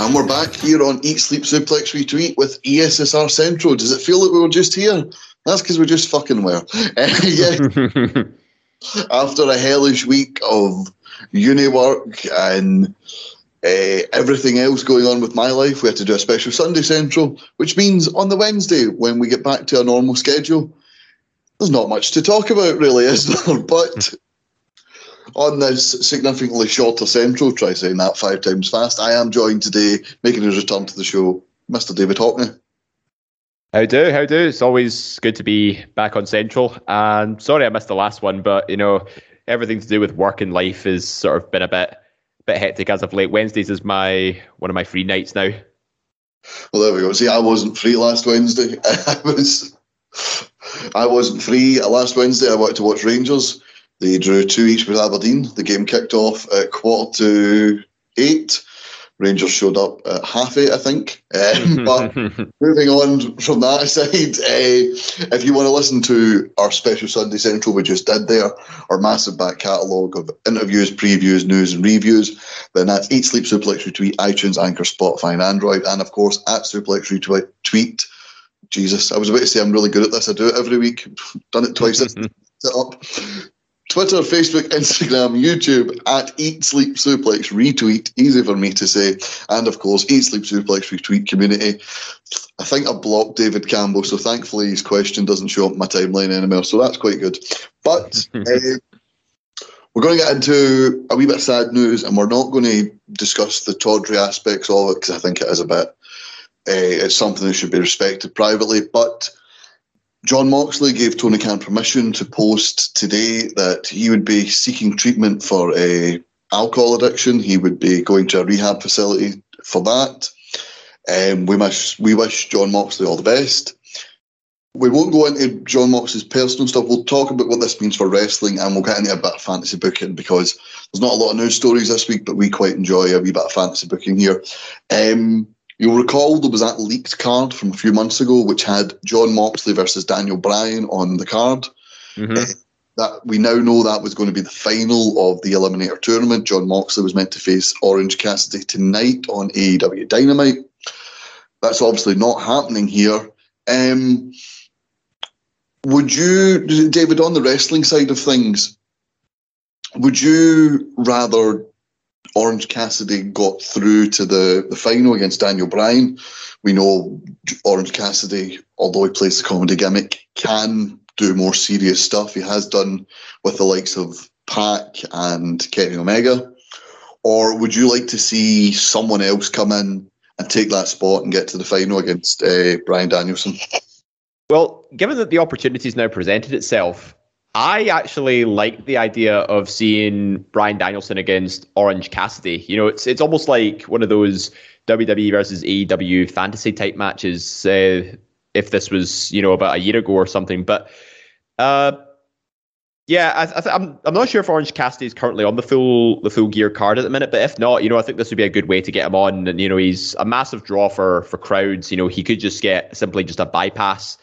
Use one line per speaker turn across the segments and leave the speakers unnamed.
And we're back here on Eat Sleep Suplex Retweet with ESSR Central. Does it feel like we were just here? That's because we just fucking were. Yeah. After a hellish week of uni work and uh, everything else going on with my life, we had to do a special Sunday Central, which means on the Wednesday, when we get back to a normal schedule, there's not much to talk about, really, is there? But on this significantly shorter Central, try saying that five times fast, I am joined today, making his return to the show, Mr. David Hockney.
How do? How do? It's always good to be back on Central. And sorry I missed the last one, but you know, everything to do with work and life has sort of been a bit bit hectic as of late. Wednesdays is my one of my free nights now.
Well, there we go. See, I wasn't free last Wednesday. I was, I wasn't free last Wednesday. I wanted to watch Rangers. They drew two each with Aberdeen. The game kicked off at quarter to eight. Rangers showed up at half eight, I think. Um, but moving on from that aside, uh, if you want to listen to our special Sunday Central we just did there, our massive back catalogue of interviews, previews, news, and reviews, then that's Eat Sleep Suplex Retweet, iTunes, Anchor, Spotify, and Android, and of course at Suplex Retweet. Tweet. Jesus, I was about to say I'm really good at this. I do it every week. Done it twice. Set up. Twitter, Facebook, Instagram, YouTube at Eat Sleep Suplex Retweet. Easy for me to say. And of course, Eat Sleep Suplex Retweet community. I think I blocked David Campbell, so thankfully his question doesn't show up my timeline anymore. So that's quite good. But uh, we're going to get into a wee bit of sad news, and we're not going to discuss the tawdry aspects of it because I think it is a bit. Uh, it's something that should be respected privately, but Jon Moxley gave Tony Khan permission to post today that he would be seeking treatment for a alcohol addiction. He would be going to a rehab facility for that. Um, we wish we wish Jon Moxley all the best. We won't go into Jon Moxley's personal stuff. We'll talk about what this means for wrestling, and we'll get into a bit of fantasy booking because there's not a lot of news stories this week, but we quite enjoy a wee bit of fantasy booking here. Um, You'll recall there was that leaked card from a few months ago, which had Jon Moxley versus Daniel Bryan on the card.
Mm-hmm.
Uh, that we now know that was going to be the final of the Eliminator tournament. Jon Moxley was meant to face Orange Cassidy tonight on AEW Dynamite. That's obviously not happening here. Um, would you, David, on the wrestling side of things, would you rather Orange Cassidy got through to the, the final against Daniel Bryan. We know Orange Cassidy, although he plays the comedy gimmick, can do more serious stuff. He has done with the likes of Pac and Kenny Omega. Or would you like to see someone else come in and take that spot and get to the final against uh, Bryan Danielson?
Well, given that the opportunity has now presented itself, I actually like the idea of seeing Bryan Danielson against Orange Cassidy. You know, it's it's almost like one of those WWE versus AEW fantasy type matches. Uh, if this was, you know, about a year ago or something, but uh, yeah, I, I th- I'm I'm not sure if Orange Cassidy is currently on the full the full gear card at the minute, but if not, you know, I think this would be a good way to get him on. And you know, he's a massive draw for for crowds. You know, he could just get simply just a bypass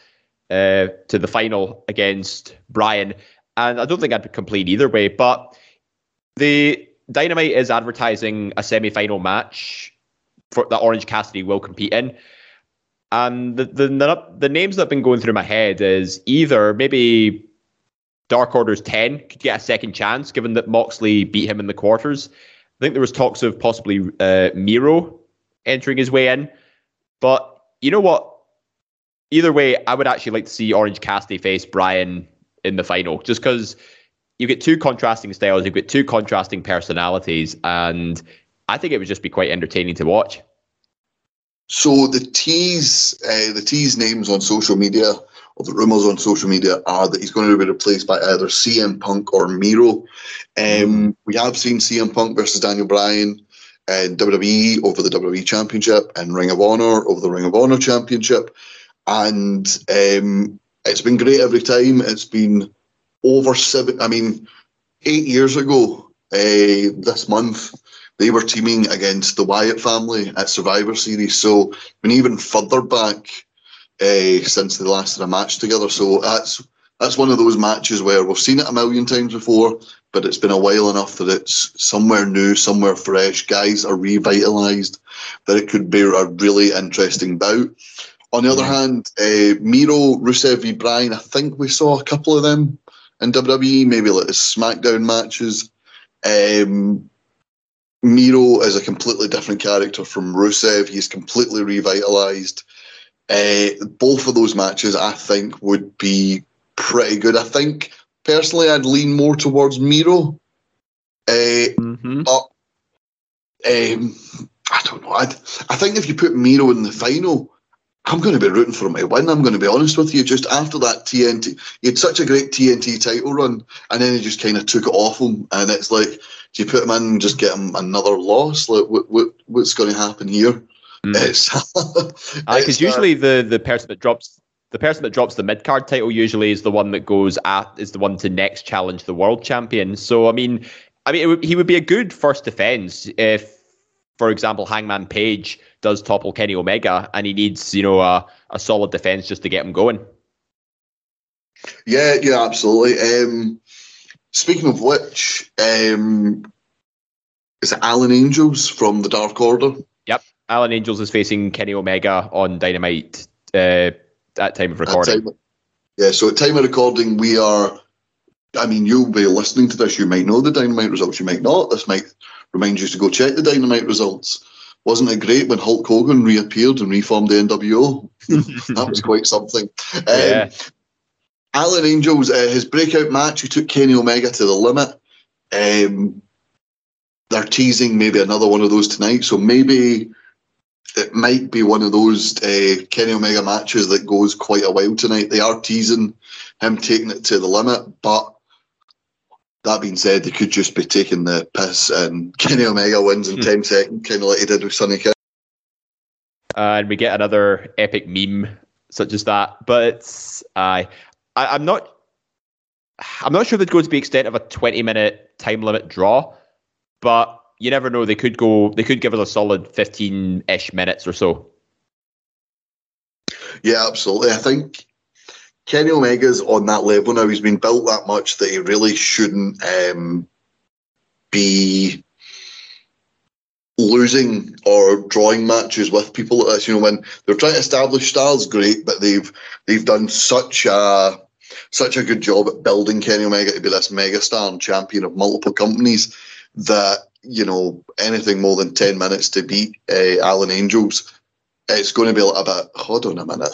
uh, to the final against Bryan. And I don't think I'd complain either way. But the Dynamite is advertising a semi-final match for that Orange Cassidy will compete in. And the, the the the names that have been going through my head is either maybe Dark Order's ten could get a second chance, given that Moxley beat him in the quarters. I think there was talks of possibly uh, Miro entering his way in, but you know what? Either way, I would actually like to see Orange Cassidy face Bryan in the final, just because you get two contrasting styles, you get two contrasting personalities, and I think it would just be quite entertaining to watch.
So the tease, uh, the tease names on social media, or the rumors on social media, are that he's going to be replaced by either CM Punk or Miro. Um, we have seen CM Punk versus Daniel Bryan in WWE over the WWE Championship and Ring of Honor over the Ring of Honor Championship, and um, it's been great every time. It's been over seven. I mean, eight years ago uh, this month they were teaming against the Wyatt family at Survivor Series. So been even further back uh, since they last had a match together. So that's that's one of those matches where we've seen it a million times before, but it's been a while enough that it's somewhere new, somewhere fresh. Guys are revitalized, that it could be a really interesting bout. On the other hand, uh, Miro, Rusev v Bryan, I think we saw a couple of them in WWE, maybe like the SmackDown matches. Um, Miro is a completely different character from Rusev. He's completely revitalized. Uh, both of those matches, I think, would be pretty good. I think personally, I'd lean more towards Miro, uh,
mm-hmm.
but um, I don't know. I'd, I think if you put Miro in the final, I'm going to be rooting for him to win. I'm going to be honest with you. Just after that TNT, he had such a great TNT title run, and then he just kind of took it off him. And it's like, do you put him in and just get him another loss? Like, what, what what's going to happen here?
Mm.
It's
because usually the the person that drops the person that drops the mid card title usually is the one that goes at is the one to next challenge the world champion. So I mean, I mean, would, he would be a good first defense if, for example, Hangman Page does topple Kenny Omega and he needs you know a, a solid defense just to get him going.
Yeah, yeah, absolutely. Um, speaking of which, um, is it Alan Angels from the Dark Order?
Yep, Alan Angels is facing Kenny Omega on Dynamite uh, at time of recording.
Time, yeah, so at time of recording, we are. I mean, you'll be listening to this. You might know the Dynamite results. You might not. This might remind you to go check the Dynamite results. Wasn't it great when Hulk Hogan reappeared and reformed the NWO? that was quite something. Um,
Yeah.
Alan Angels, uh, his breakout match, he took Kenny Omega to the limit. Um, they're teasing maybe another one of those tonight, so maybe it might be one of those uh, Kenny Omega matches that goes quite a while tonight. They are teasing him taking it to the limit, but that being said, they could just be taking the piss and Kenny Omega wins in
Hmm.
10 seconds, kind of like he did with Sonny Kidd.
Uh, and we get another epic meme such as that. But uh, I, I'm not, I'm not sure there'd go to the extent of a 20 minute time limit draw, but you never know. They could go, they could give us a solid 15 ish minutes or so.
Yeah, absolutely. I think Kenny Omega's on that level now. He's been built that much that he really shouldn't um, be losing or drawing matches with people like this. You know, when they're trying to establish styles, great, but they've they've done such a such a good job at building Kenny Omega to be this megastar and champion of multiple companies that you know anything more than ten minutes to beat uh, Alan Angels, it's going to be a bit. Hold on a minute.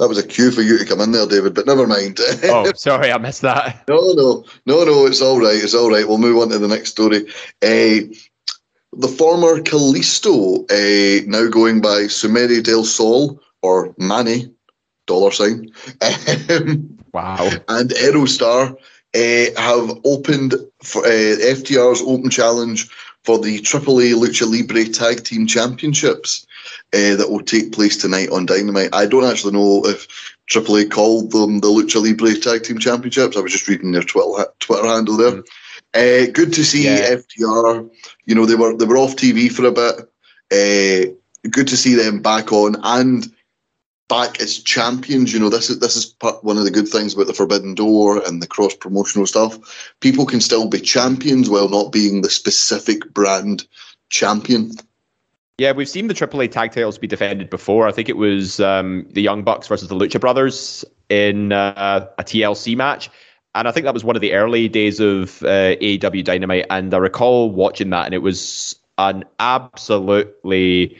That was a cue for you to come in there, David, but never mind.
Oh, sorry, I missed that.
No, no, no, no. It's all right. It's all right. We'll move on to the next story. Uh, the former Kalisto, uh, now going by Samuray del Sol or Manny, dollar sign,
Wow.
and Aerostar uh, have opened for uh, FTR's open challenge for the AAA Lucha Libre Tag Team Championships uh, that will take place tonight on Dynamite. I don't actually know if AAA called them the Lucha Libre Tag Team Championships. I was just reading their Twitter, Twitter handle there. Uh, good to see
Yeah.
FTR. You know they were they were off TV for a bit. Uh, good to see them back on, and back as champions. You know, this is this is part, one of the good things about the Forbidden Door and the cross promotional stuff. People can still be champions while not being the specific brand champion.
Yeah, we've seen the AAA tag titles be defended before. I think it was um, the Young Bucks versus the Lucha Brothers in uh, a TLC match. And I think that was one of the early days of uh, AEW Dynamite. And I recall watching that, and it was an absolutely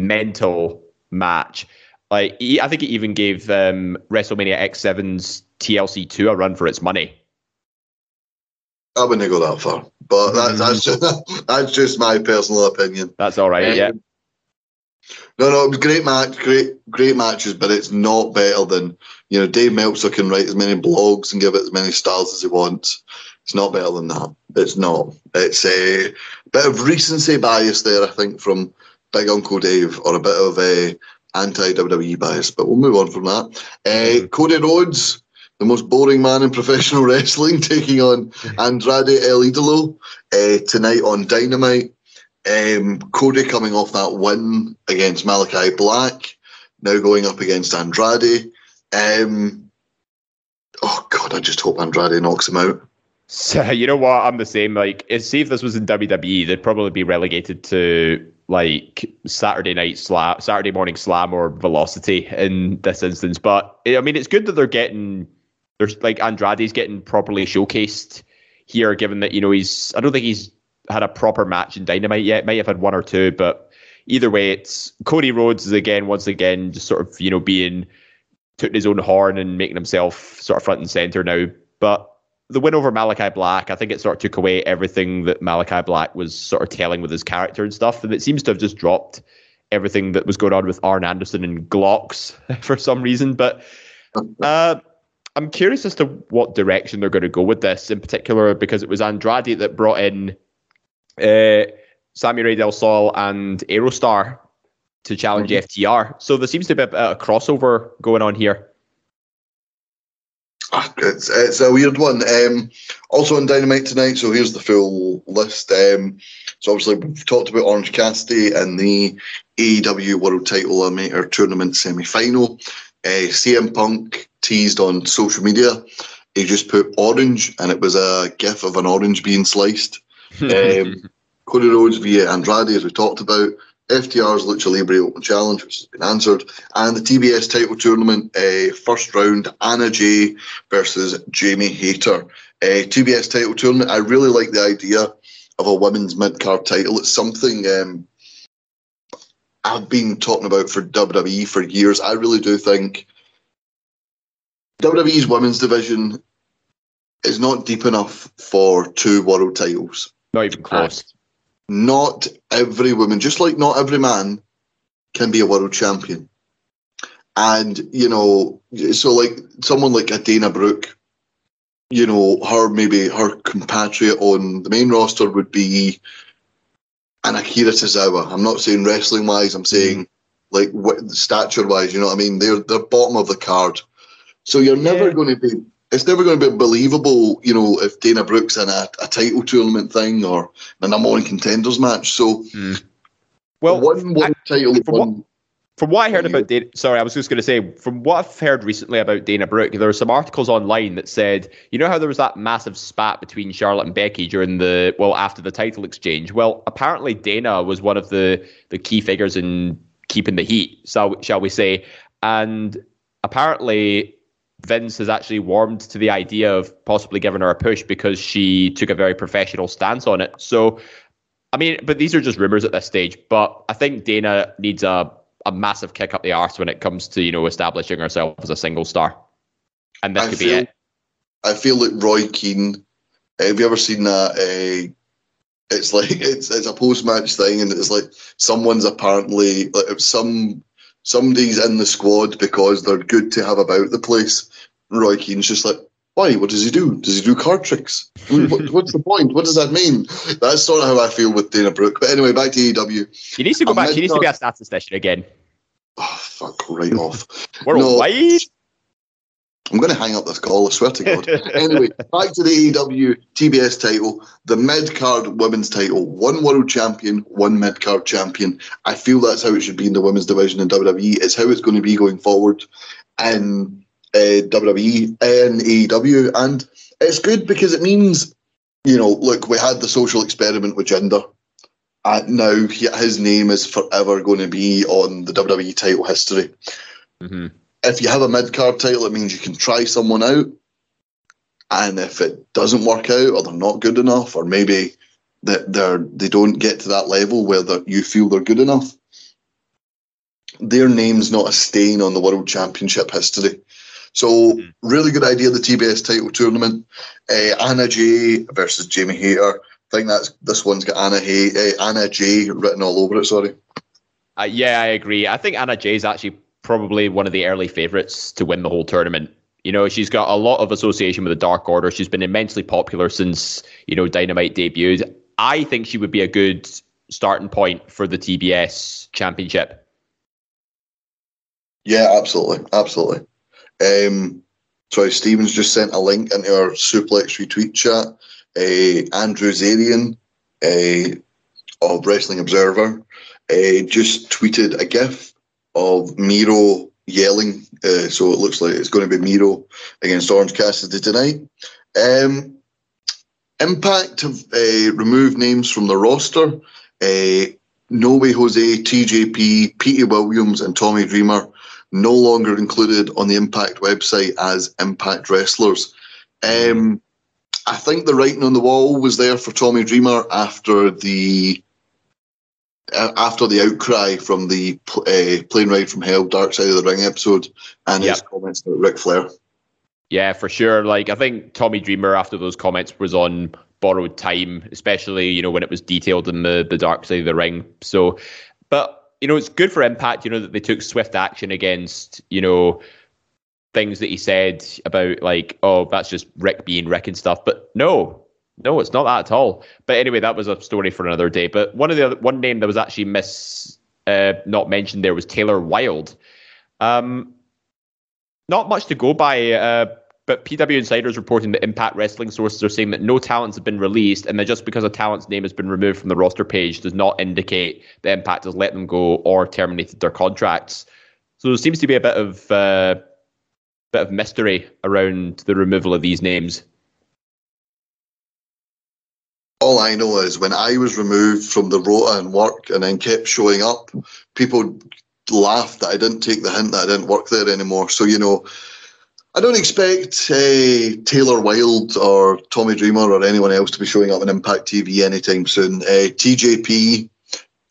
mental match. Like, I think it even gave um, WrestleMania X7's TLC 2 a run for its money.
I wouldn't go that far, but that's, that's, just, that's just my personal opinion.
That's all right, um, yeah.
No, no, it was great match, great, great matches, but it's not better than you know. Dave Meltzer can write as many blogs and give it as many stars as he wants. It's not better than that. It's not. It's a bit of recency bias there, I think, from Big Uncle Dave, or a bit of a anti WWE bias. But we'll move on from that. Uh, mm-hmm. Cody Rhodes the most boring man in professional wrestling, taking on Andrade El Idolo uh, tonight on Dynamite. Um, Cody coming off that win against Malakai Black, now going up against Andrade. Um, oh God, I just hope Andrade knocks him out.
So you know what? I'm the same. Like, see if this was in WWE, they'd probably be relegated to like Saturday night slam, Saturday morning slam, or Velocity in this instance. But I mean, it's good that they're getting there's like Andrade's getting properly showcased here, given that you know he's I don't think he's had a proper match in Dynamite yet. Might have had one or two, but either way, it's Cody Rhodes is again once again just sort of you know being tooting his own horn and making himself sort of front and center now. But the win over Malakai Black, I think it sort of took away everything that Malakai Black was sort of telling with his character and stuff, and it seems to have just dropped everything that was going on with Arn Anderson and Glocks for some reason. But uh, I'm curious as to what direction they're going to go with this, in particular because it was Andrade that brought in uh, Ray, Del Sol and Aerostar to challenge mm-hmm. FTR. So there seems to be a, a crossover going on here.
Ah, it's, it's a weird one. Um, also on Dynamite tonight, so here's the full list. Um, so obviously we've talked about Orange Cassidy and the AEW World Title Eliminator Tournament semi-final. Uh, CM Punk teased on social media. He just put orange, and it was a gif of an orange being sliced. um, Cody Rhodes via Andrade, as we talked about. FTR's Lucha Libre Open Challenge, which has been answered, and the TBS title tournament, uh, first round, Anna Jay versus Jamie Hayter. Uh, TBS title tournament, I really like the idea of a women's mid card title. It's something um, I've been talking about for WWE for years. I really do think WWE's women's division is not deep enough for two world titles.
Not even close.
not every woman, just like not every man, can be a world champion. And, you know, so like someone like a Dana Brooke, you know, her maybe her compatriot on the main roster would be an Akira Tozawa. I'm not saying wrestling wise, I'm saying like stature wise, you know what I mean? They're the bottom of the card. So you're never going to be. It's never going to be believable, you know, if Dana Brooke's in a, a title tournament thing or a number one contenders match. So, mm.
well,
one one I, title,
one, from what I heard about Dana, sorry, I was just going to say, from what I've heard recently about Dana Brooke, there were some articles online that said, you know how there was that massive spat between Charlotte and Becky during the, well, after the title exchange? Well, apparently Dana was one of the, the key figures in keeping the heat, so shall we say. And apparently Vince has actually warmed to the idea of possibly giving her a push because she took a very professional stance on it. So, I mean, but these are just rumors at this stage. But I think Dana needs a, a massive kick up the arse when it comes to, you know, establishing herself as a single star. And this I could feel, be it.
I feel like Roy Keane. Have you ever seen that? Uh, it's like it's it's a post match thing, and it's like someone's apparently like some somebody's in the squad because they're good to have about the place. Roy Keane's just like, why? What does he do? Does he do card tricks? what, what's the point? What does that mean? That's sort of how I feel with Dana Brooke. But anyway, back to AEW.
He needs to go back. He needs to be a statistician again.
Oh, fuck right off.
Worldwide?
I'm going to hang up this call, I swear to God. anyway, back to the AEW TBS title, the mid card women's title. One world champion, one mid card champion. I feel that's how it should be in the women's division in WWE. It's how it's going to be going forward in uh, WWE and AEW. And it's good because it means, you know, look, we had the social experiment with Jinder. And now his name is forever going to be on the WWE title history.
Mm-hmm
if you have a mid card title, it means you can try someone out. And if it doesn't work out, or they're not good enough, or maybe that they're they don't get to that level where you feel they're good enough, their name's not a stain on the world championship history. So really good idea the TBS title tournament. Uh, Anna Jay versus Jamie Hayter. I think that's this one's got Anna Hay, uh, Anna Jay written all over it. Sorry.
Uh, yeah, I agree. I think Anna J is actually probably one of the early favorites to win the whole tournament. You know, she's got a lot of association with the Dark Order. She's been immensely popular since, you know, Dynamite debuted. I think she would be a good starting point for the TBS championship.
Yeah, absolutely. Absolutely. Um, sorry, Stevens just sent a link into our suplex retweet chat. Uh, Andrew Zarian uh, of Wrestling Observer uh, just tweeted a GIF of Miro yelling. Uh, so it looks like it's going to be Miro against Orange Cassidy tonight. Um, Impact have uh, removed names from the roster. Uh, no Way Jose, TJP, Petey Williams, and Tommy Dreamer no longer included on the Impact website as Impact wrestlers. Um, I think the writing on the wall was there for Tommy Dreamer after the after the outcry from the uh, plane ride from hell, Dark Side of the Ring episode, and yep. his comments about Ric Flair.
Yeah, for sure. Like I think Tommy Dreamer after those comments was on borrowed time, especially you know when it was detailed in the the Dark Side of the Ring. So, but you know it's good for Impact. You know that they took swift action against you know things that he said about like oh that's just Rick being Rick and stuff. But no, no, it's not that at all. But anyway, that was a story for another day. But one of the other, one name that was actually miss uh, not mentioned there was Taylor Wilde. Um, not much to go by, uh, but PW Insider is reporting that Impact Wrestling sources are saying that no talents have been released, and that just because a talent's name has been removed from the roster page does not indicate that Impact has let them go or terminated their contracts. So there seems to be a bit of uh, bit of mystery around the removal of these names
all I know is when I was removed from the rota and work and then kept showing up, people laughed that I didn't take the hint that I didn't work there anymore. So, you know, I don't expect uh, Taylor Wilde or Tommy Dreamer or anyone else to be showing up on Impact TV anytime soon. Uh, TJP,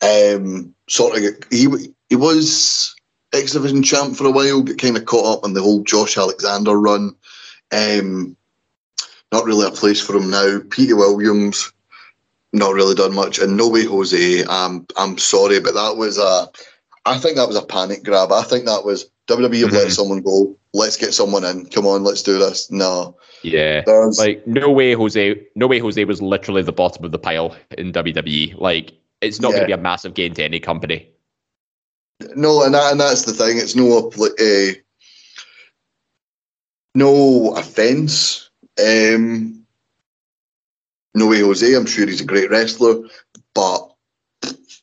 um, sort of, he, he was X Division champ for a while, got kind of caught up on the whole Josh Alexander run. Um, not really a place for him now. Peter Williams, not really done much. And no way, Jose. Um, I'm sorry, but that was a. I think that was a panic grab. I think that was WWE mm-hmm. let someone go. Let's get someone in. Come on, let's do this. No.
Yeah. There's, like no way, Jose. No way, Jose was literally the bottom of the pile in WWE. Like it's not yeah. going to be a massive gain to any company.
No, and that, and that's the thing. It's no uh, no offense. Um, no way, Jose. I'm sure he's a great wrestler, but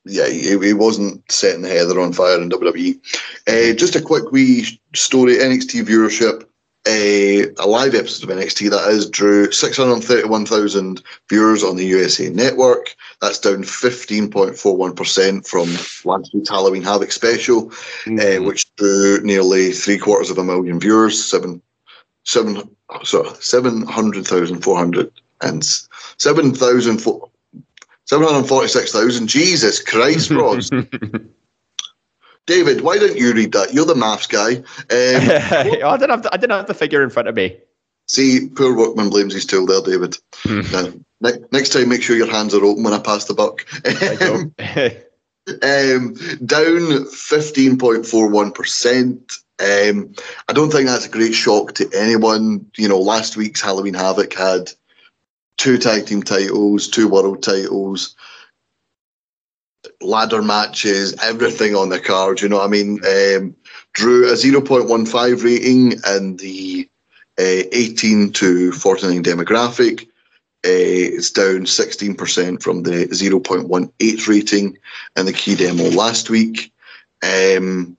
yeah, he, he wasn't setting Heather on fire in WWE. Uh, just a quick wee story NXT viewership. Uh, a live episode of NXT that is drew 631,000 viewers on the USA Network. That's down 15.41% from last week's Halloween Havoc special, mm-hmm. uh, which drew nearly three quarters of a million viewers, seven, seven, sorry, 700,400 and 7,000, 746,000. Jesus Christ, Ross. David, why don't you read that? You're the maths guy. Um,
I, didn't have the, I didn't have the figure in front of me.
See, poor workman blames his tool there, David. uh, ne- next time, make sure your hands are open when I pass the buck. um, down 15.41%. Um, I don't think that's a great shock to anyone. You know, last week's Halloween Havoc had two tag team titles, two world titles, ladder matches, everything on the card. You know I mean? Um, drew a 0.15 rating in the uh, 18 to 49 demographic. Uh, it's down 16% from the 0.18 rating in the key demo last week. Um,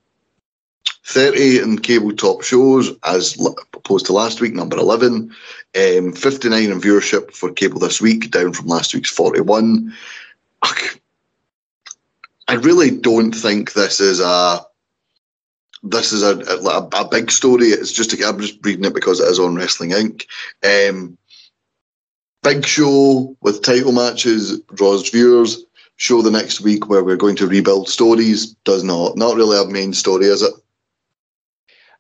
30 in cable top shows as opposed to last week, number 11. Um, 59 in viewership for cable this week, down from last week's 41. I really don't think this is a this is a, a, a big story. It's just I'm just reading it because it is on Wrestling Inc. Um, big show with title matches draws viewers. Show the next week where we're going to rebuild stories does not not really a main story, is it?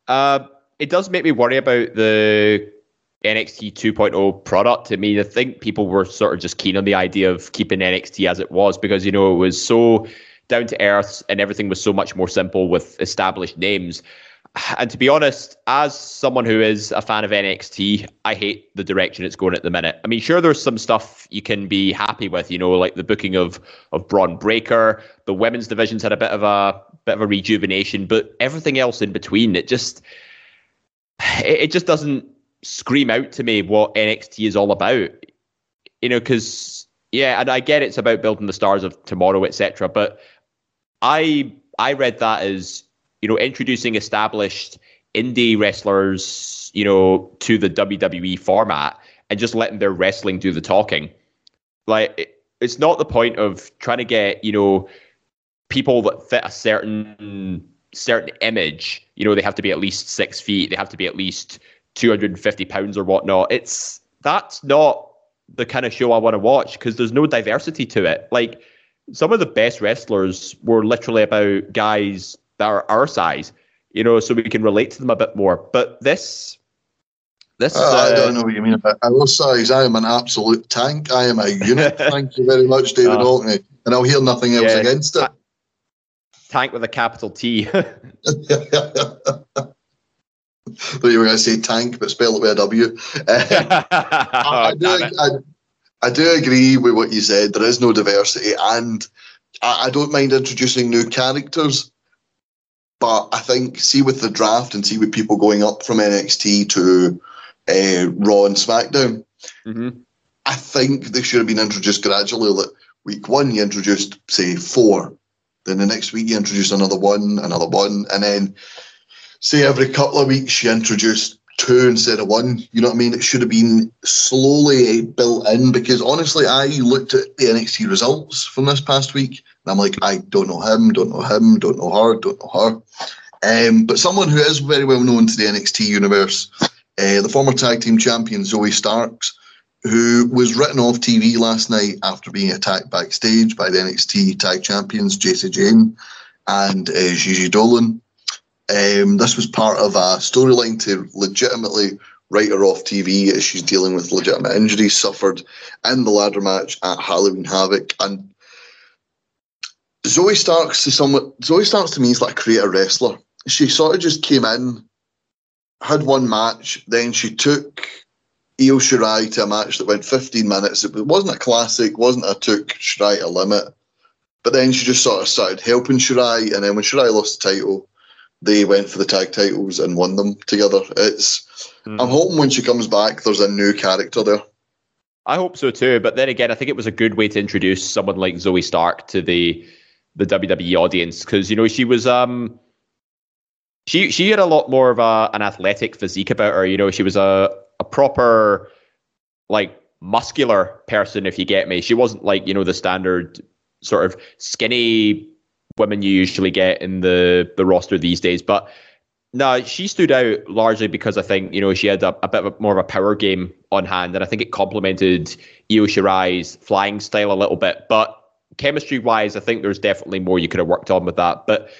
Uh, it does make me worry about the NXT 2.0 product. I mean, I think people were sort of just keen on the idea of keeping NXT as it was because you know it was so down to earth and everything was so much more simple with established names. And to be honest, as someone who is a fan of NXT, I hate the direction it's going at the minute. I mean, sure, there's some stuff you can be happy with, you know, like the booking of of Bron Breakker. The women's division's had a bit of a bit of a rejuvenation, but everything else in between, it just it, it just doesn't scream out to me what NXT is all about. You know, because yeah, and I get it's about building the stars of tomorrow, etc. But I I read that as you know introducing established indie wrestlers, you know, to the WWE format and just letting their wrestling do the talking. Like it, it's not the point of trying to get you know people that fit a certain certain image. You know, they have to be at least six feet. They have to be at least 250 pounds or whatnot. It's that's not the kind of show I want to watch because there's no diversity to it. Like some of the best wrestlers were literally about guys that are our size, you know, so we can relate to them a bit more. But this, this,
Uh,
uh,
I don't know what you mean about our size. I am an absolute tank. I am a unit. Thank you very much, David
Uh.
And I'll hear nothing else
yeah.
against it.
tank with a capital T.
Thought you were going to say tank, but spell it with a W. Uh, I, I do,
Oh, it.
I, I do agree with what you said. There is no diversity, and I, I don't mind introducing new characters. But I think, see with the draft and see with people going up from NXT to uh, Raw and SmackDown,
Mhm.
I think they should have been introduced gradually. Like week one, you introduced say four, then the next week you introduced another one, another one, and then say every couple of weeks you introduced two instead of one. You know what I mean? It should have been slowly built in because honestly, I looked at the NXT results from this past week and I'm like, I don't know him, don't know him, don't know her, don't know her. Um, but someone who is very well known to the NXT universe, uh, the former tag team champion Zoey Starks, who was written off TV last night after being attacked backstage by the NXT tag champions Jacy Jayne and uh, Gigi Dolin. Um, this was part of a storyline to legitimately write her off TV as she's dealing with legitimate injuries suffered in the ladder match at Halloween Havoc. And Zoey Starks to someone Zoey Starks to me is like a creator wrestler. She sort of just came in, had one match, then she took Io Shirai to a match that went 15 minutes. It wasn't a classic, wasn't a took Shirai to limit. But then she just sort of started helping Shirai, and then when Shirai lost the title, they went for the tag titles and won them together. It's I'm hoping when she comes back, there's a new character there.
I hope so too. But then again, I think it was a good way to introduce someone like Zoey Stark to the the WWE audience because you know she was um she she had a lot more of a an athletic physique about her. You know, she was a a proper like muscular person, if you get me. She wasn't like you know the standard sort of skinny women you usually get in the the roster these days, but. No, she stood out largely because I think you know she had a, a bit of a, more of a power game on hand, and I think it complemented Io Shirai's flying style a little bit. But chemistry wise, I think there's definitely more you could have worked on with that. But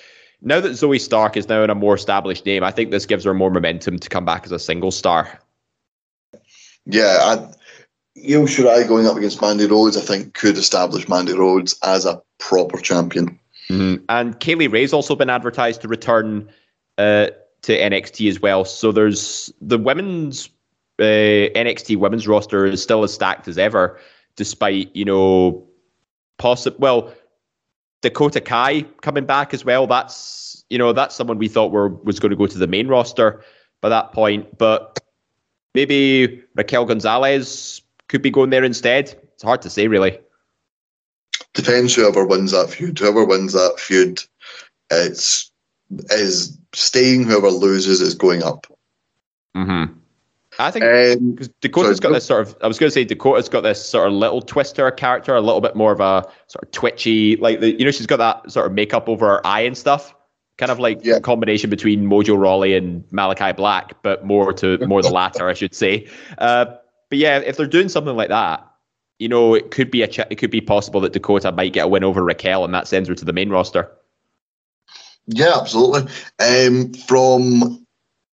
now that Zoey Stark is now in a more established name, I think this gives her more momentum to come back as a single star.
Yeah, I, Io Shirai going up against Mandy Rose, I think, could establish Mandy Rose as a proper champion.
And Kay Lee Ray's also been advertised to return uh, to NXT as well. So there's the women's uh, NXT women's roster is still as stacked as ever, despite you know, possible. Well, Dakota Kai coming back as well. That's you know that's someone we thought were was going to go to the main roster by that point, but maybe Raquel Gonzalez could be going there instead. It's hard to say, really.
Depends whoever wins that feud. Whoever wins that feud, it's is staying. Whoever loses is going up.
Mm-hmm. I think
Um,
because Dakota's
sorry,
got this sort of. I was going to say Dakota's got this sort of little twister character, a little bit more of a sort of twitchy, like the you know she's got that sort of makeup over her eye and stuff, kind of like
Yeah.
a combination between Mojo Rawley and Malakai Black, but more to more the latter, I should say. Uh, but yeah, if they're doing something like that, you know, it could be a ch- it could be possible that Dakota might get a win over Raquel, and that sends her to the main roster.
Yeah, absolutely. Um, from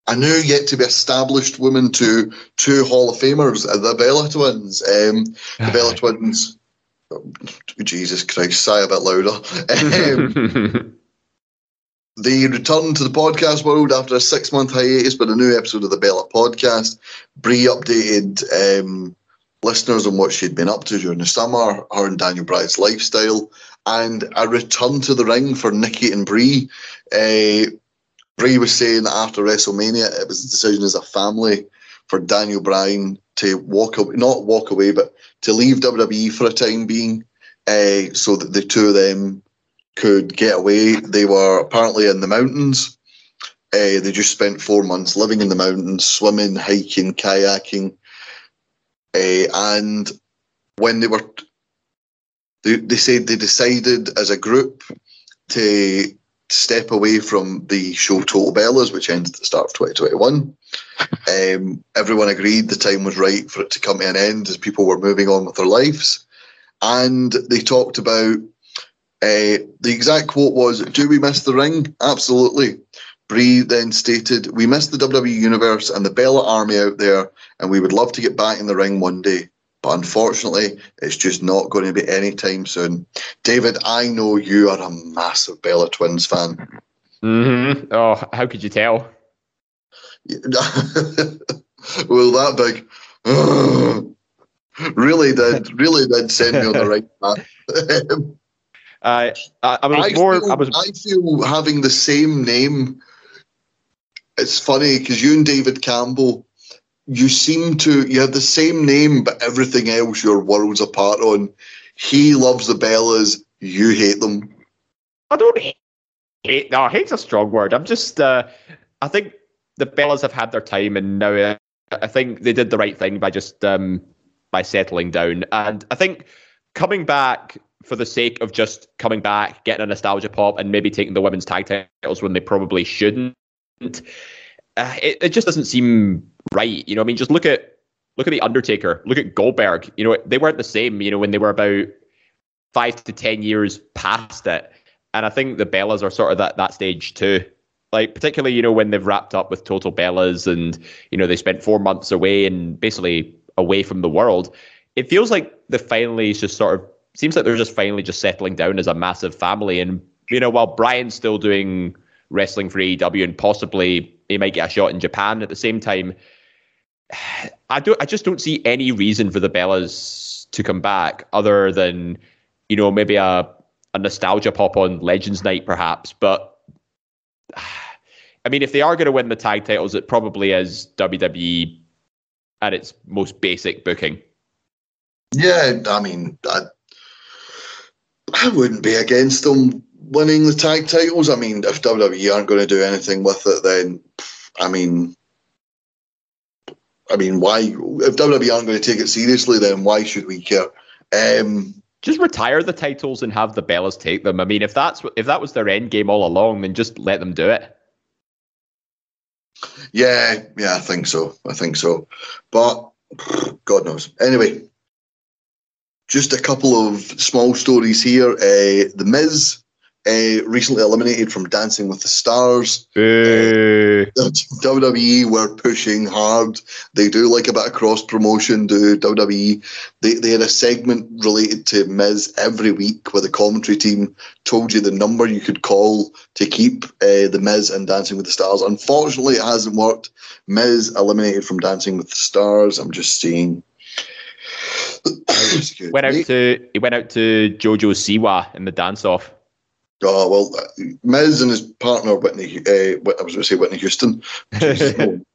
a new yet to be established woman to two Hall of Famers, uh, the Bella twins. Um, the Bella twins. oh, Jesus Christ, sigh a bit louder. Um, they returned to the podcast world after a six month hiatus with a new episode of the Bella podcast. Brie updated um, listeners on what she'd been up to during the summer, her and Daniel Bryan's lifestyle, and a return to the ring for Nikki and Brie. Uh, Brie was saying that after WrestleMania, it was a decision as a family for Daniel Bryan to walk away, not walk away, but to leave WWE for a time being, uh, so that the two of them could get away. They were apparently in the mountains. Uh, they just spent four months living in the mountains, swimming, hiking, kayaking. Uh, and when they were, they, they said they decided as a group to step away from the show Total Bellas, which ended at the start of 2021. Um, everyone agreed the time was right for it to come to an end as people were moving on with their lives. And they talked about uh, the exact quote was, Do we miss the ring? Absolutely. Brie then stated, We miss the WWE Universe and the Bella Army out there, and we would love to get back in the ring one day. But unfortunately, it's just not going to be anytime soon. David, I know you are a massive Bella Twins fan.
hmm Oh, how could you tell?
well, that big really did, really did send me on the right path.
Uh, I, I was
I
more.
feel,
I was.
I feel having the same name. It's funny because you and David Campbell, you seem to you have the same name, but everything else you're worlds apart on. He loves the Bellas. You hate them.
I don't hate. no, hate's a strong word. I'm just. Uh, I think the Bellas have had their time, and now uh, I think they did the right thing by just um, by settling down. And I think coming back for the sake of just coming back, getting a nostalgia pop, and maybe taking the women's tag titles when they probably shouldn't. Uh, it, it just doesn't seem right. You know, I mean, just look at look at the Undertaker, look at Goldberg. You know, they weren't the same. You know, when they were about five to ten years past it, and I think the Bellas are sort of that that stage too. Like particularly, you know, when they've wrapped up with Total Bellas, and you know they spent four months away and basically away from the world. It feels like the finally just sort of seems like they're just finally just settling down as a massive family. And you know, while Bryan's still doing wrestling for AEW and possibly he might get a shot in Japan at the same time, I don't. I just don't see any reason for the Bellas to come back other than you know maybe a a nostalgia pop on Legends Night perhaps. But I mean, if they are going to win the tag titles, it probably is WWE at its most basic booking.
Yeah, I mean, I, I wouldn't be against them winning the tag titles. I mean, if WWE aren't going to do anything with it, then I mean, I mean, why? If WWE aren't going to take it seriously, then why should we care? Um,
Just retire the titles and have the Bellas take them. I mean, if that's if that was their end game all along, then just let them do it.
yeah, yeah, I think so. I think so. But God knows. Anyway, just a couple of small stories here. Uh, the Miz uh, recently eliminated from Dancing with the Stars.
Boo.
WWE were pushing hard. They do like a bit of cross promotion. Do WWE? They they had a segment related to Miz every week where the commentary team told you the number you could call to keep uh, the Miz and Dancing with the Stars. Unfortunately, it hasn't worked. Miz eliminated from Dancing with the Stars. I'm just seeing.
Went out to he went out to Jojo Siwa in the dance off.
Oh well, uh, Miz and his partner Witney. Uh, I was going to say Whitney Houston. No.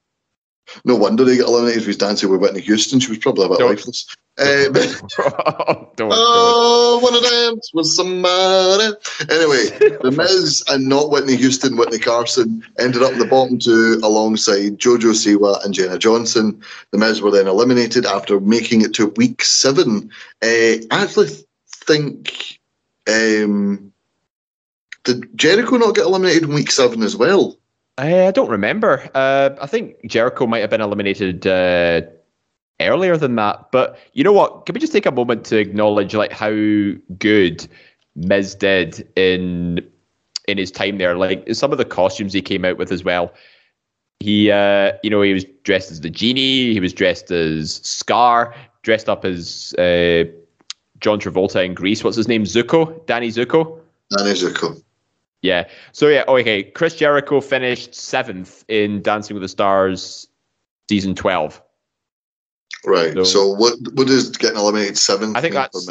No wonder they got eliminated. He was dancing with Whitney Houston. She was probably a bit
Don't-
lifeless. Uh,
don't, don't.
Oh, wanna dance with somebody. Anyway, The Miz and not Whitney Houston, Witney Carson ended up in the bottom two alongside Jojo Siwa and Jenna Johnson. The Miz were then eliminated after making it to week seven. Uh, I actually think um, did Jericho not get eliminated in week seven as well?
I don't remember. Uh, I think Jericho might have been eliminated uh, earlier than that. But you know what? Can we just take a moment to acknowledge like how good Miz did in in his time there? Like some of the costumes he came out with as well. He, uh, you know, he was dressed as the genie. He was dressed as Scar. Dressed up as uh, John Travolta in Grease. What's his name? Zuko. Danny Zuko.
Danny Zuko.
Yeah. So yeah, okay. Chris Jericho finished seventh in Dancing with the Stars season twelve.
Right.
So-
So, what what is getting eliminated seventh?
I think that's-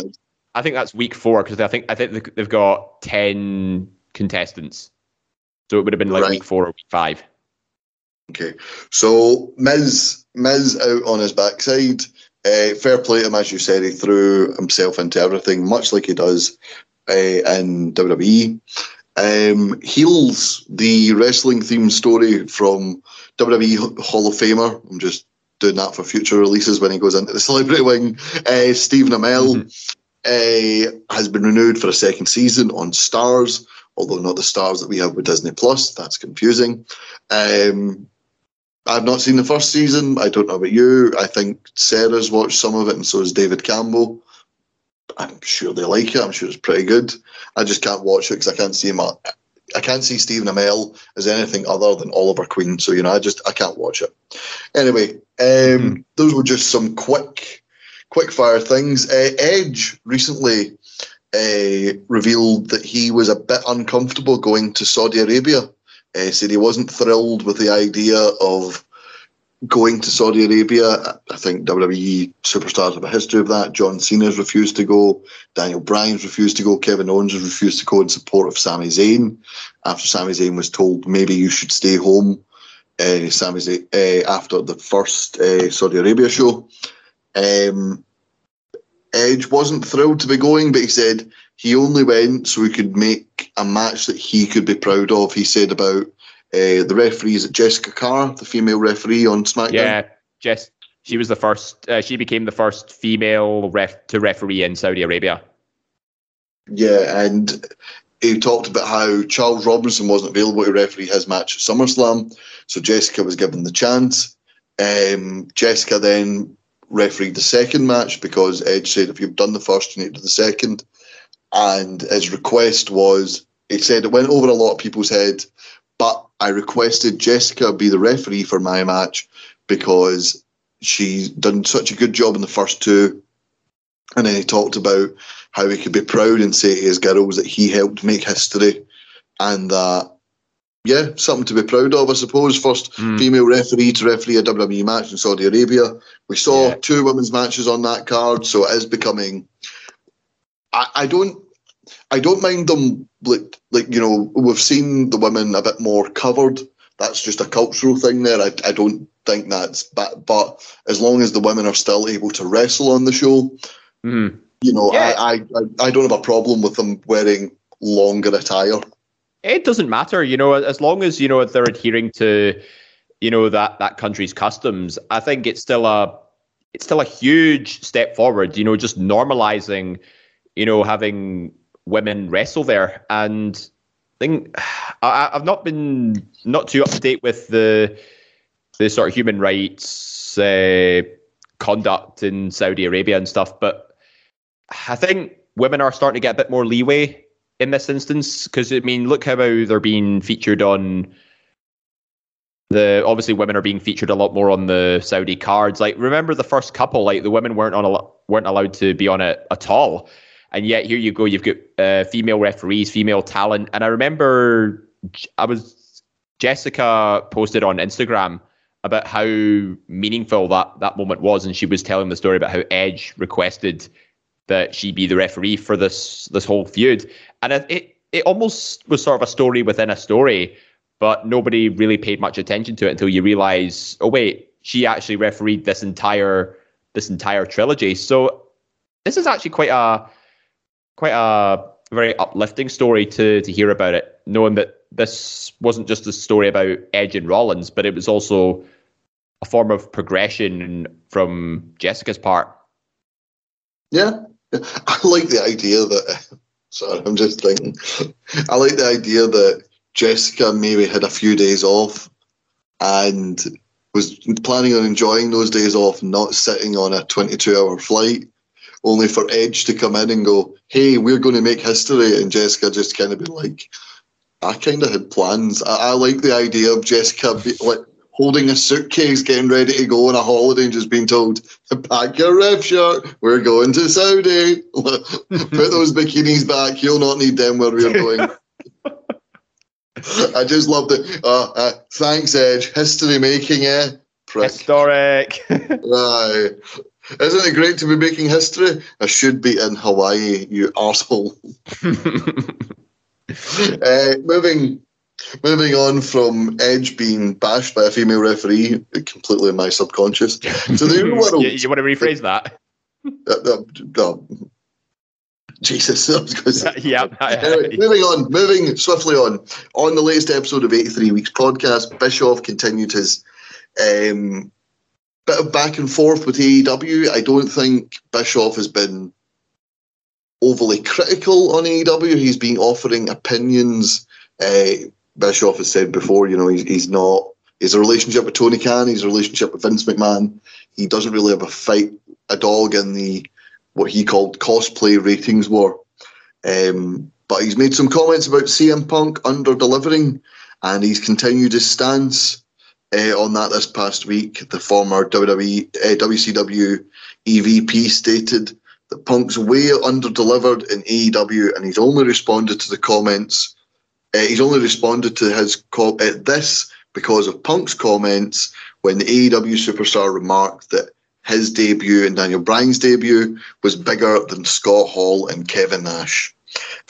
I think that's week four because I think I think they- they've got ten contestants. So it would have been like
Right.
week four or week five.
Okay, so Miz Miz out on his backside. Uh, fair play to him, as you said, he threw himself into everything, much like he does uh, in WWE. Um, heels the wrestling themed story from WWE Hall of Famer. I'm just doing that for future releases when he goes into the celebrity wing. Uh, Stephen Amell uh, has been renewed for a second season on Starz, although not the Stars that we have with Disney Plus. That's confusing. Um, I've not seen the first season. I don't know about you. I think Sarah's watched some of it, and so has David Campbell. I'm sure they like it. I'm sure it's pretty good. I just can't watch it because I can't see him. I can't see Stephen Amell as anything other than Oliver Queen. So you know, I just I can't watch it. Anyway, um, those were just some quick, quick fire things. Uh, Edge recently uh, revealed that he was a bit uncomfortable going to Saudi Arabia. Uh, said he wasn't thrilled with the idea of going to Saudi Arabia. I think WWE superstars have a history of that. John Cena's refused to go. Daniel Bryan's refused to go. Kevin Owens has refused to go in support of Sami Zayn after Sami Zayn was told maybe you should stay home. Uh, Sami Zayn, uh, after the first uh, Saudi Arabia show. Um, Edge wasn't thrilled to be going, but he said he only went so he could make a match that he could be proud of. He said about uh, the referee is Jessica Carr, the female referee on SmackDown.
Yeah, Jess. She was the first. Uh, she became the first female ref to referee in Saudi Arabia.
Yeah, and he talked about how Charles Robinson wasn't available to referee his match at SummerSlam, so Jessica was given the chance. Um, Jessica then refereed the second match because Edge said, if you've done the first, you need to do the second. And his request was, he said it went over a lot of people's head, but I requested Jessica be the referee for my match because she's done such a good job in the first two. And then he talked about how he could be proud and say to his girls that he helped make history and that, yeah, something to be proud of, I suppose. First hmm. female referee to referee a WWE match in Saudi Arabia. We saw
Yeah.
two women's matches on that card, so it is becoming. I, I don't. I don't mind them like like you know we've seen the women a bit more covered. That's just a cultural thing there. I, I don't think that's but but as long as the women are still able to wrestle on the show,
Mhm.
you know,
Yeah.
I, I I I don't have a problem with them wearing longer attire.
It doesn't matter, you know, as long as you know they're adhering to, you know, that that country's customs. I think it's still a it's still a huge step forward. You know, just normalizing, you know, having women wrestle there. And I think I, I've not been not too up to date with the the sort of human rights uh, conduct in Saudi Arabia and stuff, but I think women are starting to get a bit more leeway in this instance because I mean, look how they're being featured on the. Obviously, women are being featured a lot more on the Saudi cards. Like, remember the first couple? Like, the women weren't on a, weren't allowed to be on it at all, and yet here you go. You've got uh, female referees, female talent, and I remember I was Jessica posted on Instagram about how meaningful that that moment was, and she was telling the story about how Edge requested that she be the referee for this this whole feud, and it it, almost was sort of a story within a story, but nobody really paid much attention to it until you realize, oh wait, she actually refereed this entire this entire trilogy. So this is actually quite a quite a very uplifting story to to hear about it, knowing that this wasn't just a story about Edge and Rollins, but it was also a form of progression from Jessica's part.
Yeah, I like the idea that. Sorry, I'm just thinking. I like the idea that Jessica maybe had a few days off and was planning on enjoying those days off, not sitting on a 22 hour flight, only for Edge to come in and go, hey, we're going to make history. And Jessica just kind of be like, I kind of had plans. I, I like the idea of Jessica be, like holding a suitcase, getting ready to go on a holiday, and just being told, "Pack your ref shirt. We're going to Saudi. Put those bikinis back. You'll not need them where we're going." I just loved it. Uh, uh, thanks, Edge. History making, eh? Prick.
Historic.
Aye. Isn't it great to be making history? I should be in Hawaii, you arsehole. uh, moving moving on from Edge being bashed by a female referee, completely in my subconscious, to the world.
you, you want to rephrase that?
Uh, uh, uh, Jesus, I was going to say.
yeah.
Anyway, moving on, moving swiftly on. On the latest episode of 83 Weeks podcast, Bischoff continued his um, bit of back and forth with AEW. I don't think Bischoff has been overly critical on AEW. He's been offering opinions. Uh, Bischoff has said before, you know, he's, not. he's a relationship with Tony Khan, He's a relationship with Vince McMahon, he doesn't really have a fight, a dog in the what he called cosplay ratings war. Um, but he's made some comments about CM Punk under delivering, and he's continued his stance uh, on that this past week. The former WWE, uh, WCW EVP stated that Punk's way under delivered in AEW, and he's only responded to the comments. Uh, he's only responded to his co- uh, this because of Punk's comments when the AEW superstar remarked that his debut and Daniel Bryan's debut was bigger than Scott Hall and Kevin Nash.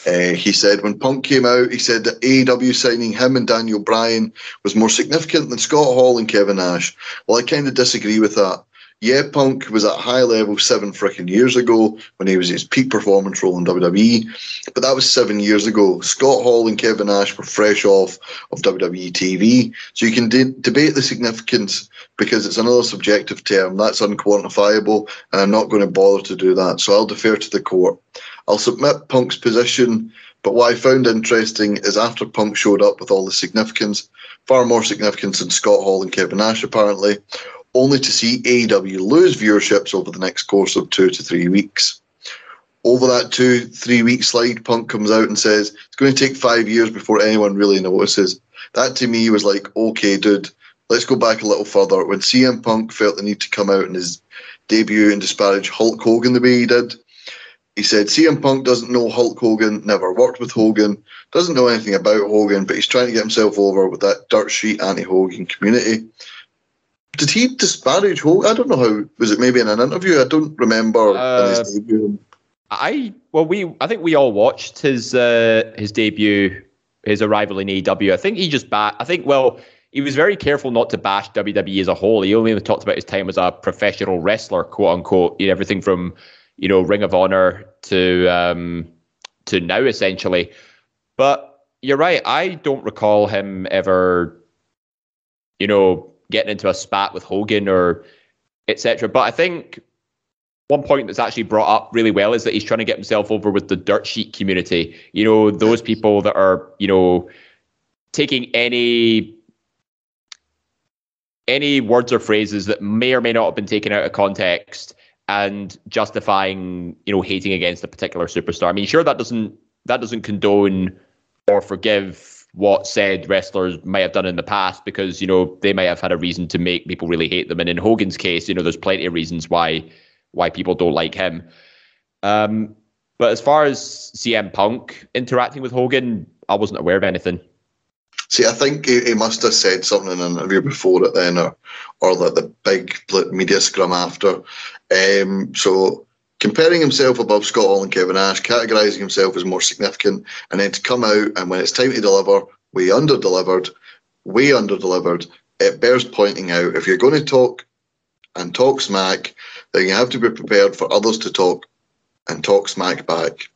Uh, he said when Punk came out, he said that AEW signing him and Daniel Bryan was more significant than Scott Hall and Kevin Nash. Well, I kind of disagree with that. Yeah, Punk was at high level seven freaking years ago when he was his peak performance role in WWE, but that was seven years ago. Scott Hall and Kevin Nash were fresh off of WWE TV, so you can de- debate the significance because it's another subjective term that's unquantifiable, and I'm not going to bother to do that. So I'll defer to the court. I'll submit Punk's position, but what I found interesting is after Punk showed up with all the significance, far more significance than Scott Hall and Kevin Nash apparently, only to see AEW lose viewerships over the next course of two to three weeks. Over that two, three week slide, Punk comes out and says it's going to take five years before anyone really notices. That to me was like, okay, dude, let's go back a little further. When CM Punk felt the need to come out in his debut and disparage Hulk Hogan the way he did, he said CM Punk doesn't know Hulk Hogan, never worked with Hogan, doesn't know anything about Hogan, but he's trying to get himself over with that dirt sheet anti Hogan community. Did he disparage Hogan? I don't know how. Was it maybe in an interview? I don't remember
Uh,
in his debut.
I well, we I think we all watched his uh, his debut, his arrival in AEW. I think he just bat. I think well, he was very careful not to bash WWE as a whole. He only talked about his time as a professional wrestler, quote unquote. You know, everything from you know Ring of Honor to um, to now essentially. But you're right. I don't recall him ever, you know, getting into a spat with Hogan or etc. But I think one point that's actually brought up really well is that he's trying to get himself over with the dirt sheet community. You know, those people that are, you know, taking any any words or phrases that may or may not have been taken out of context and justifying, you know, hating against a particular superstar. I mean, sure that doesn't that doesn't condone or forgive what said wrestlers might have done in the past because, you know, they might have had a reason to make people really hate them. And in Hogan's case, you know, there's plenty of reasons why why people don't like him. Um, but as far as CM Punk interacting with Hogan, I wasn't aware of anything.
See, I think he, he must have said something in an interview before it then, or or like the big media scrum after. Um, so comparing himself above Scott Hall and Kevin Nash, categorising himself as more significant, and then to come out and when it's time to deliver, we under delivered, we under delivered, it bears pointing out if you're going to talk and talk smack, then you have to be prepared for others to talk and talk smack back.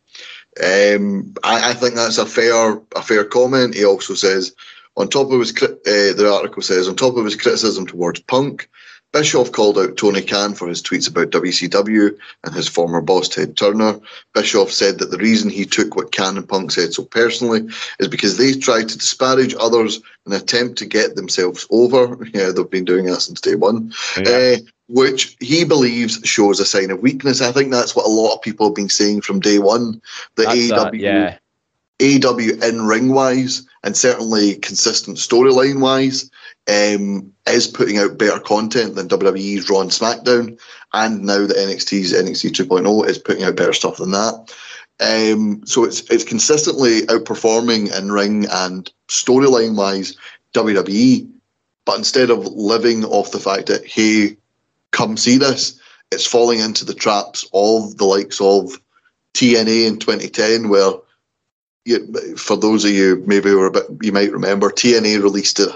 Um, I, I, think that's a fair a fair comment. He also says, on top of his uh, the article says, on top of his criticism towards Punk, Bischoff called out Tony Khan for his tweets about WCW and his former boss Ted Turner. Bischoff said that the reason he took what Khan and Punk said so personally is because they tried to disparage others in an attempt to get themselves over. Yeah, they've been doing that since day one. Yeah. Uh, which he believes shows a sign of weakness. I think that's what a lot of people have been saying from day one. The AEW,
yeah.
AEW in ring wise, and certainly consistent storyline wise, um, is putting out better content than WWE's Raw and SmackDown, and now the NXT's NXT 2.0 is putting out better stuff than that. Um, so it's it's consistently outperforming in ring and storyline wise WWE, but instead of living off the fact that hey, come see this, it's falling into the traps of the likes of TNA in 2010, where you, for those of you maybe were a bit, you might remember TNA released a,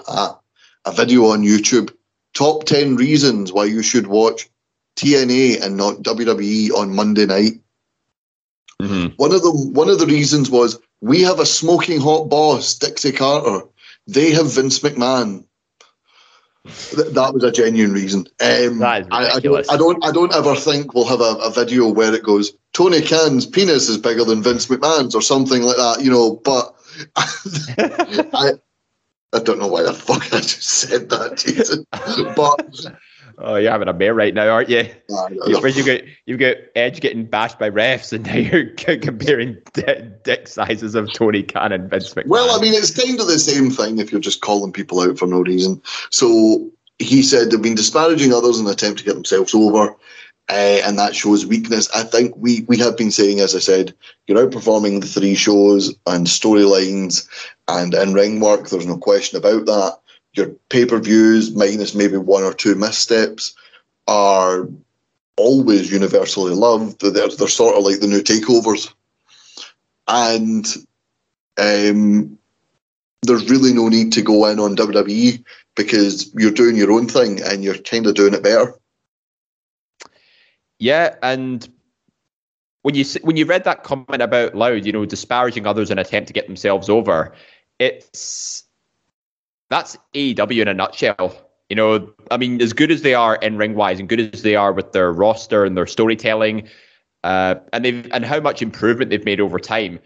a video on YouTube. Top 10 reasons why you should watch TNA and not WWE on Monday night. Mm-hmm. One of the one of the reasons was we have a smoking hot boss, Dixie Carter. They have Vince McMahon. Th- that was a genuine reason. Um, I, I, don't, I don't. I don't ever think we'll have a, a, video where it goes. Tony Khan's penis is bigger than Vince McMahon's, or something like that. You know, but I, I don't know why the fuck I just said that, Jason. but
oh, you're having a bear right now, aren't you? you you get you get Edge getting bashed by refs, and now you're comparing dick sizes of Tony Khan and Vince McMahon.
Well, I mean, it's kind of the same thing if you're just calling people out for no reason. So he said they've been disparaging others in an attempt to get themselves over. Uh, and that shows weakness. I think we we have been saying, as I said, you're outperforming the three shows and storylines and in ring work. There's no question about that. Your pay per views, minus maybe one or two missteps, are always universally loved. They're, they're sort of like the new takeovers. And um, there's really no need to go in on WWE because you're doing your own thing and you're kind of doing it better.
Yeah, and when you when you read that comment about Loud, you know, disparaging others in an attempt to get themselves over, it's that's AEW in a nutshell. You know, I mean, as good as they are in ring wise, and good as they are with their roster and their storytelling, uh, and they've and how much improvement they've made over time,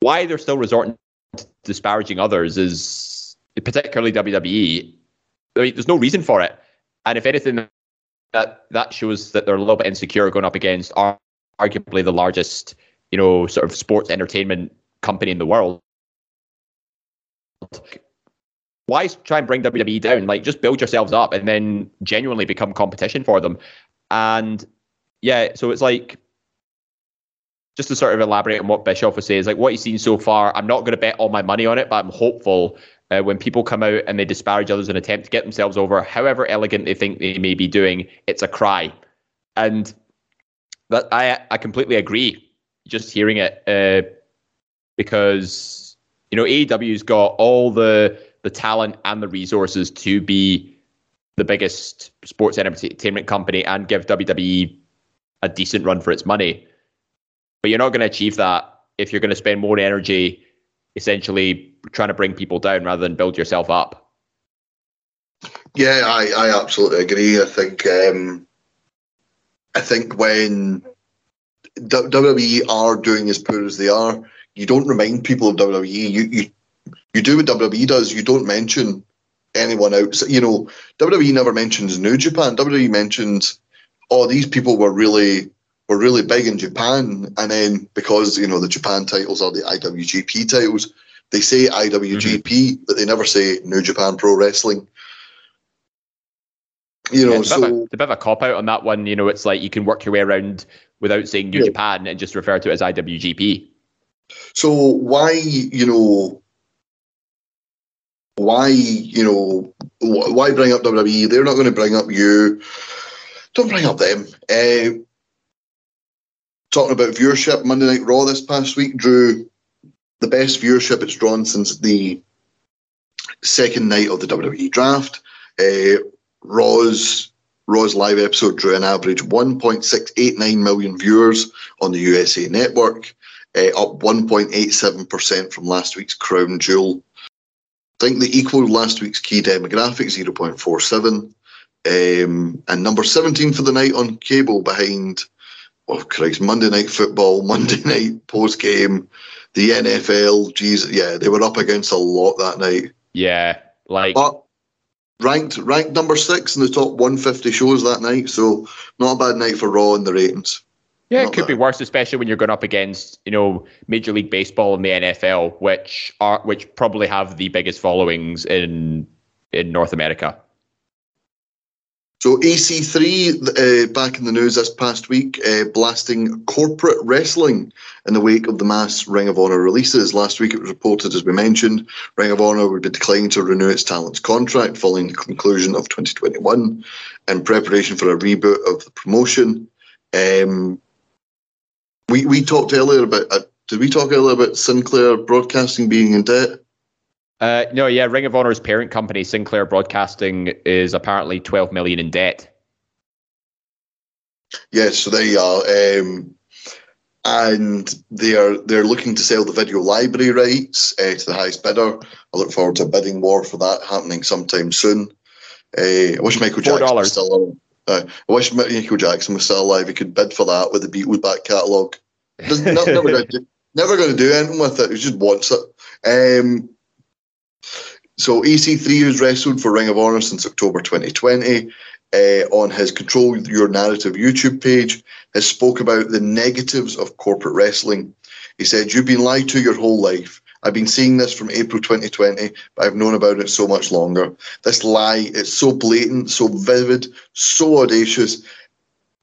why they're still resorting to disparaging others is particularly WWE. I mean, there's no reason for it, and if anything, that that shows that they're a little bit insecure going up against arguably the largest, you know, sort of sports entertainment company in the world. Why try and bring WWE down? Like, just build yourselves up and then genuinely become competition for them. And yeah, so it's like just to sort of elaborate on what Bischoff was saying, is like what he's seen so far. I'm not going to bet all my money on it, but I'm hopeful uh, when people come out and they disparage others and attempt to get themselves over, however elegant they think they may be doing, it's a cry. And that I I completely agree. Just hearing it uh, because you know AEW's got all the the talent and the resources to be the biggest sports entertainment company and give WWE a decent run for its money. But you're not going to achieve that if you're going to spend more energy essentially trying to bring people down rather than build yourself up.
Yeah, I, I absolutely agree. I think um, I think when WWE are doing as poor as they are, you don't remind people of WWE. You you you do what WWE does. You don't mention anyone else. You know, WWE never mentions New Japan. WWE mentions, oh, these people were really were really big in Japan, and then because you know the Japan titles are the IWGP titles, they say IWGP, mm-hmm. but they never say New Japan Pro Wrestling. You know,
yeah,
so
a, a bit of a cop out on that one. You know, it's like you can work your way around without saying New yeah. Japan and just refer to it as IWGP.
So why, you know, why, you know, why bring up WWE? They're not going to bring up you. Don't bring up them. Uh, talking about viewership, Monday Night Raw this past week drew the best viewership it's drawn since the second night of the WWE draft. Uh, Raw's Raw's live episode drew an average 1.689 million viewers on the USA Network, uh, up 1.87% from last week's Crown Jewel. I think they equaled last week's key demographic, 0.47. Um, and number 17 for the night on cable behind, oh Christ, Monday Night Football, Monday Night Post Game, the NFL. Jesus, yeah, they were up against a lot that night.
Yeah, like.
But ranked ranked number six in the top 150 shows that night, so not a bad night for Raw in the ratings.
Yeah, it could be worse, especially when you're going up against, you know, Major League Baseball and the NFL, which are which probably have the biggest followings in in North America.
So EC3 uh, back in the news this past week, uh, blasting corporate wrestling in the wake of the mass Ring of Honor releases. Last week it was reported, as we mentioned, Ring of Honor would be declining to renew its talent's contract following the conclusion of 2021 in preparation for a reboot of the promotion. Um, we we talked earlier about uh, did we talk earlier about Sinclair Broadcasting being in debt?
Uh, no, yeah, Ring of Honor's parent company, Sinclair Broadcasting, is apparently 12 million in debt.
Yes, so there you are. Um, and they are they're looking to sell the video library rights uh, to the highest bidder. I look forward to a bidding war for that happening sometime soon. Uh, I wish Michael Jackson
$4.
was still alive. Uh, I wish Michael Jackson was still alive. He could bid for that with the Beatles back catalogue. Doesn't- Never going to do, never going to do anything with it. He just wants it. Um, so EC3 has wrestled for Ring of Honor since October 2020. Uh, on his Control Your Narrative YouTube page, has spoke about the negatives of corporate wrestling. He said, "You've been lied to your whole life. I've been seeing this from April 2020, but I've known about it so much longer. This lie is so blatant, so vivid, so audacious.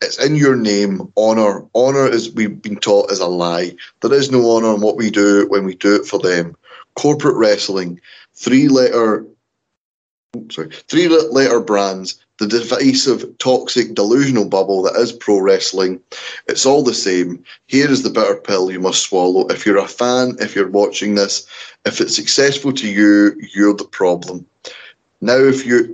It's in your name, honor. Honor, as we've been taught, is a lie. There is no honor in what we do when we do it for them. Corporate wrestling, three-letter sorry, three letter brands, the divisive, toxic, delusional bubble that is pro wrestling. It's all the same. Here is the bitter pill you must swallow. If you're a fan, if you're watching this, if it's successful to you, you're the problem. Now, if you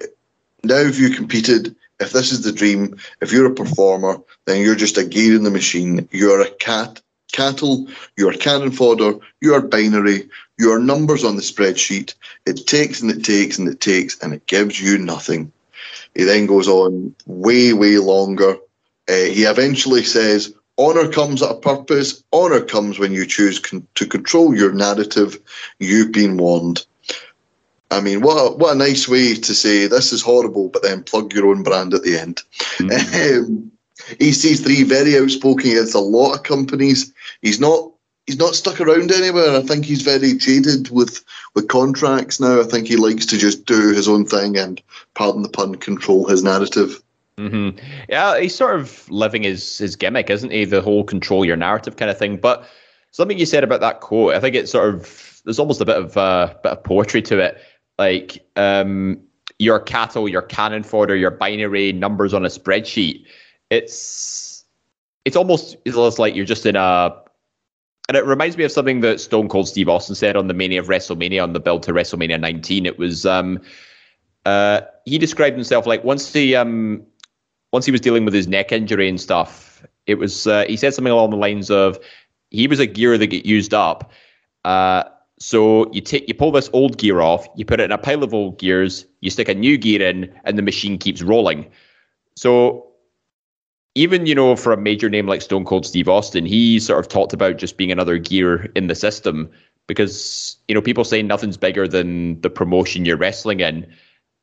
now if you competed, if this is the dream, if you're a performer, then you're just a gear in the machine. You're a cat cattle, you are cannon fodder, you are binary, you are numbers on the spreadsheet. It takes and it takes and it takes and it gives you nothing. He then goes on way, way longer. Uh, he eventually says, Honor comes at a purpose. Honor comes when you choose con- to control your narrative. You've been warned. I mean, what a, what a nice way to say this is horrible, but then plug your own brand at the end. Um, EC3 very outspoken against a lot of companies. He's not he's not stuck around anywhere. I think he's very jaded with with contracts now. I think he likes to just do his own thing and, pardon the pun, control his narrative.
hmm Yeah, he's sort of living his his gimmick, isn't he? The whole control your narrative kind of thing. But something you said about that quote, I think it's sort of there's almost a bit of uh, bit of poetry to it. Like um, your cattle, your cannon fodder, your binary numbers on a spreadsheet. It's it's almost it's almost like you're just in a and it reminds me of something that Stone Cold Steve Austin said on the Mania of WrestleMania on the build to WrestleMania 19. It was um, uh, he described himself like once he um, once he was dealing with his neck injury and stuff. It was uh, he said something along the lines of he was a gear that get used up. Uh, so you take you pull this old gear off, you put it in a pile of old gears, you stick a new gear in, and the machine keeps rolling. So even you know for a major name like Stone Cold Steve Austin, he sort of talked about just being another gear in the system because you know people say nothing's bigger than the promotion you're wrestling in.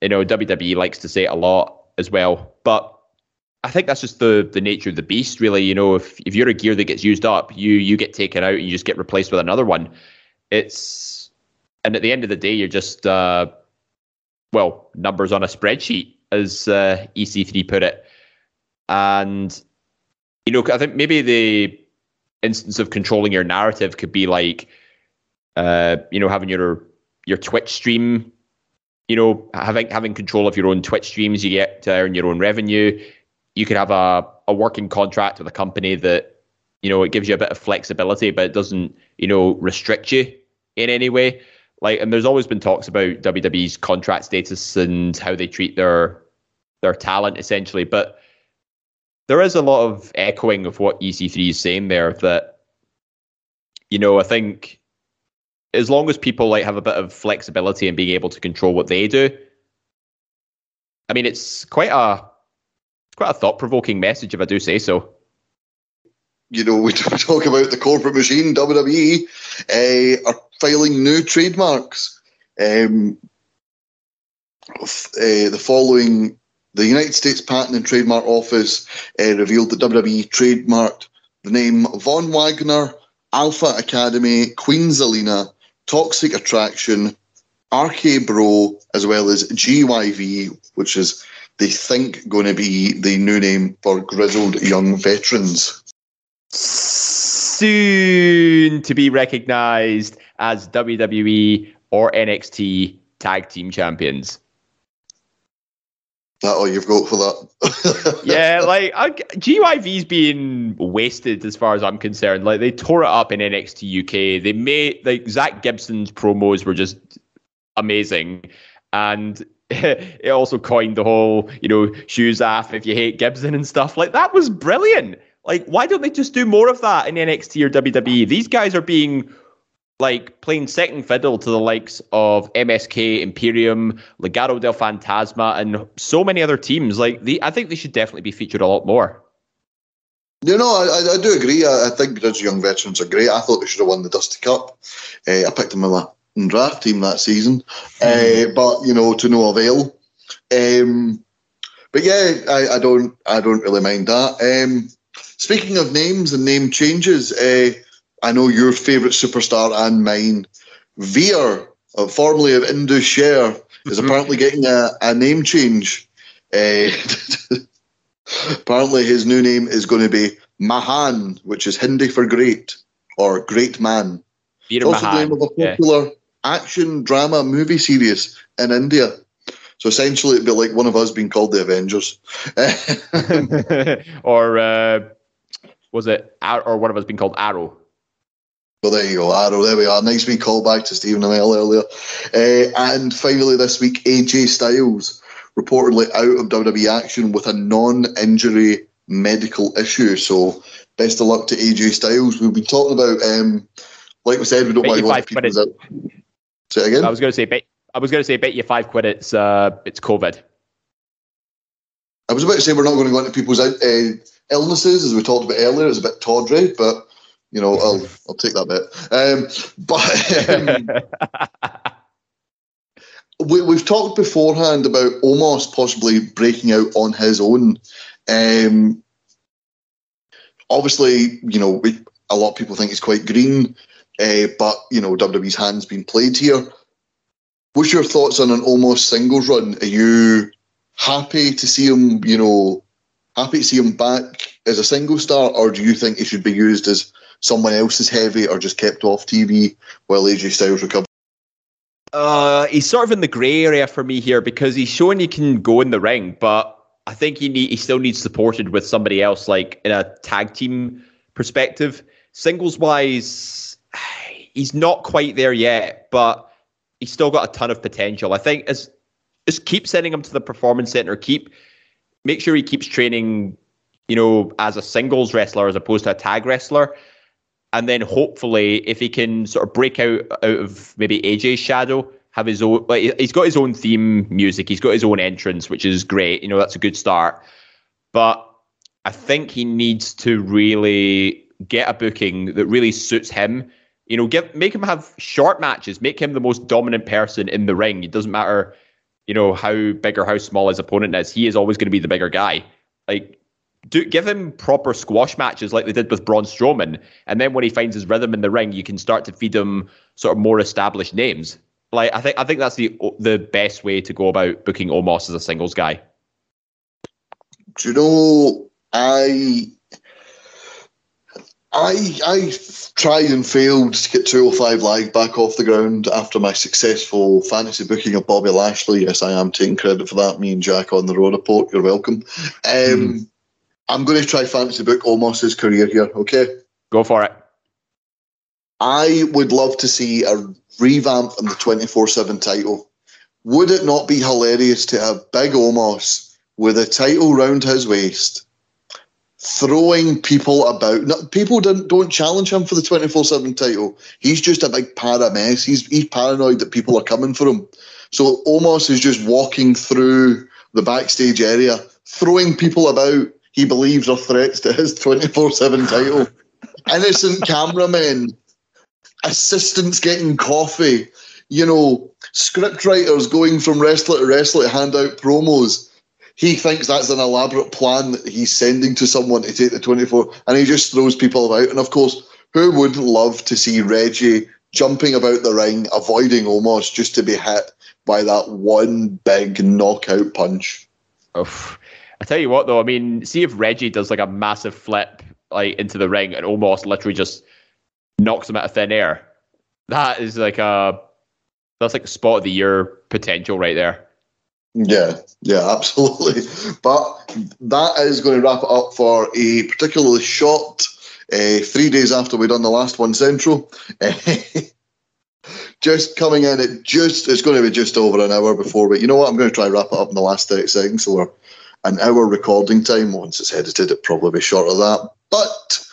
You know WWE likes to say it a lot as well, but I think that's just the the nature of the beast, really. You know, if if you're a gear that gets used up, you you get taken out and you just get replaced with another one. It's and at the end of the day, you're just uh, well numbers on a spreadsheet, as uh, EC3 put it. And you know, I think maybe the instance of controlling your narrative could be like, uh, you know, having your your Twitch stream. You know, having having control of your own Twitch streams, you get to earn your own revenue. You could have a, a working contract with a company that, you know, it gives you a bit of flexibility, but it doesn't, you know, restrict you in any way. Like, and there's always been talks about WWE's contract status and how they treat their their talent, essentially. But there is a lot of echoing of what EC3 is saying there. That you know, I think as long as people like have a bit of flexibility and being able to control what they do, I mean, it's quite a it's quite a thought provoking message, if I do say so.
You know, we talk about the corporate machine, WWE, uh, are filing new trademarks. Um, uh, the following, the United States Patent and Trademark Office uh, revealed that WWE trademarked the name Von Wagner, Alpha Academy, Queen Zelina, Toxic Attraction, RK Bro, as well as GYV, which is they think going to be the new name for grizzled young veterans.
Soon to be recognized as WWE or NXT tag team champions.
That all you've got for that?
yeah, like I, GYV's being wasted as far as I'm concerned. Like they tore it up in NXT UK. They made like Zach Gibson's promos were just amazing, and it also coined the whole you know shoes off if you hate Gibson and stuff. Like that was brilliant. Like why don't they just do more of that in NXT or WWE? These guys are being like playing second fiddle to the likes of MSK, Imperium, Legado del Fantasma, and so many other teams. Like the, I think they should definitely be featured a lot more.
You know, I, I do agree. I, I think those young veterans are great. I thought they should have won the Dusty Cup. Uh, I picked them in my draft team that season, mm. uh, but you know, to no avail. Um, but yeah, I, I, don't, I don't really mind that. Um, speaking of names and name changes, uh, I know your favourite superstar and mine, Veer, uh, formerly of Indus Sher, is mm-hmm. apparently getting a, a name change. Uh, apparently, his new name is going to be Mahan, which is Hindi for great or great man.
Veer
also
Mahan.
the name of a popular yeah. action drama movie series in India. So essentially, it'd be like one of us being called the Avengers.
or uh, was it, or one of us being called Arrow?
Well, there you go, Arrow. There we are. Nice wee callback to Stephen and Amell earlier. Uh, and finally, this week, AJ Styles reportedly out of WWE action with a non-injury medical issue. So, best of luck to AJ Styles. We've been talking about, um, like we said, we don't want
people
out. Say again.
I was going to say, bet, I was going to say, bet you five quid. It's uh, it's COVID.
I was about to say we're not going to go into people's uh, illnesses as we talked about earlier. It's a bit tawdry, but you know, I'll I'll take that bit. Um, but um, we, we've talked beforehand about Omos possibly breaking out on his own. Um, obviously, you know, we, a lot of people think he's quite green, uh, but you know, WWE's hands been played here. What's your thoughts on an Omos singles run? Are you happy to see him? You know, happy to see him back as a single star, or do you think he should be used as someone else is heavy or just kept off TV while AJ Styles recovers?
Uh, he's sort of in the grey area for me here because he's showing he can go in the ring, but I think he need he still needs supported with somebody else, like in a tag team perspective. Singles wise, he's not quite there yet, but he's still got a ton of potential. I think as just keep sending him to the performance center, keep make sure he keeps training, you know, as a singles wrestler as opposed to a tag wrestler and then hopefully if he can sort of break out out of maybe AJ's shadow, have his own like he's got his own theme music, he's got his own entrance, which is great. You know, that's a good start. But I think he needs to really get a booking that really suits him. You know, give make him have short matches, make him the most dominant person in the ring. It doesn't matter, you know, how big or how small his opponent is. He is always going to be the bigger guy. Like do give him proper squash matches like they did with Braun Strowman, and then when he finds his rhythm in the ring, you can start to feed him sort of more established names. Like I think I think that's the the best way to go about booking Omos as a singles guy.
Do you know I I I tried and failed to get 205 Live back off the ground after my successful fantasy booking of Bobby Lashley. Yes, I am taking credit for that. Me and Jack on the road report. You're welcome. Um, mm. I'm going to try fantasy book Omos's career here. Okay,
go for it.
I would love to see a revamp on the 24 7 title. Would it not be hilarious to have Big Omos with a title round his waist, throwing people about? No, people don't, don't challenge him for the 24 7 title. He's just a big para mess. He's, he's paranoid that people are coming for him. So Omos is just walking through the backstage area, throwing people about he believes are threats to his 24 7 title. Innocent cameramen, assistants getting coffee, you know, script writers going from wrestler to wrestler to hand out promos. He thinks that's an elaborate plan that he's sending to someone to take the 24, and he just throws people about. And of course, who wouldn't love to see Reggie jumping about the ring, avoiding Omos just to be hit by that one big knockout punch?
Oof. I tell you what, though, I mean, see if Reggie does like a massive flip like into the ring and almost literally just knocks him out of thin air. That is like a that's like a spot of the year potential right there.
Yeah, yeah, absolutely. But that is going to wrap it up for a particularly short uh, three days after we done the last one central. just coming in it just it's going to be just over an hour before But You know what? I'm going to try wrap it up in the last thirty seconds. So we're an hour recording time. Once it's edited, it'll probably be short of that. But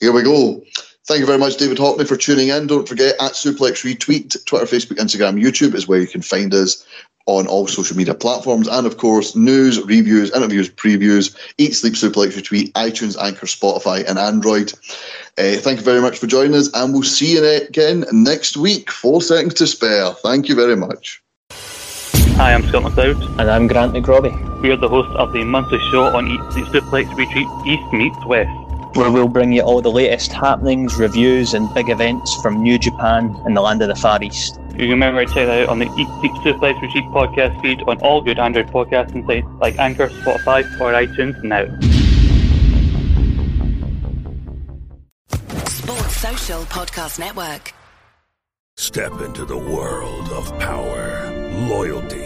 here we go. Thank you very much, David Hockney, for tuning in. Don't forget at Suplex Repeat, Twitter, Facebook, Instagram, YouTube is where you can find us on all social media platforms. And of course, news, reviews, interviews, previews, Eat Sleep Suplex Repeat, iTunes, Anchor, Spotify, and Android. Uh, thank you very much for joining us, and we'll see you again next week. Four seconds to spare. Thank you very much.
Hi, I'm Scott McLeod.
And I'm Grant McRobbie.
We are the hosts of the monthly show on Eat Sleep Suplex Repeat East Meets West.
Where we'll bring you all the latest happenings, reviews, and big events from New Japan and the land of the Far East.
You can remember to check that out on the Eat Sleep Suplex Repeat podcast feed on all good Android podcasting sites like Anchor, Spotify, or iTunes now.
Sports Social Podcast Network.
Step into the world of power, loyalty,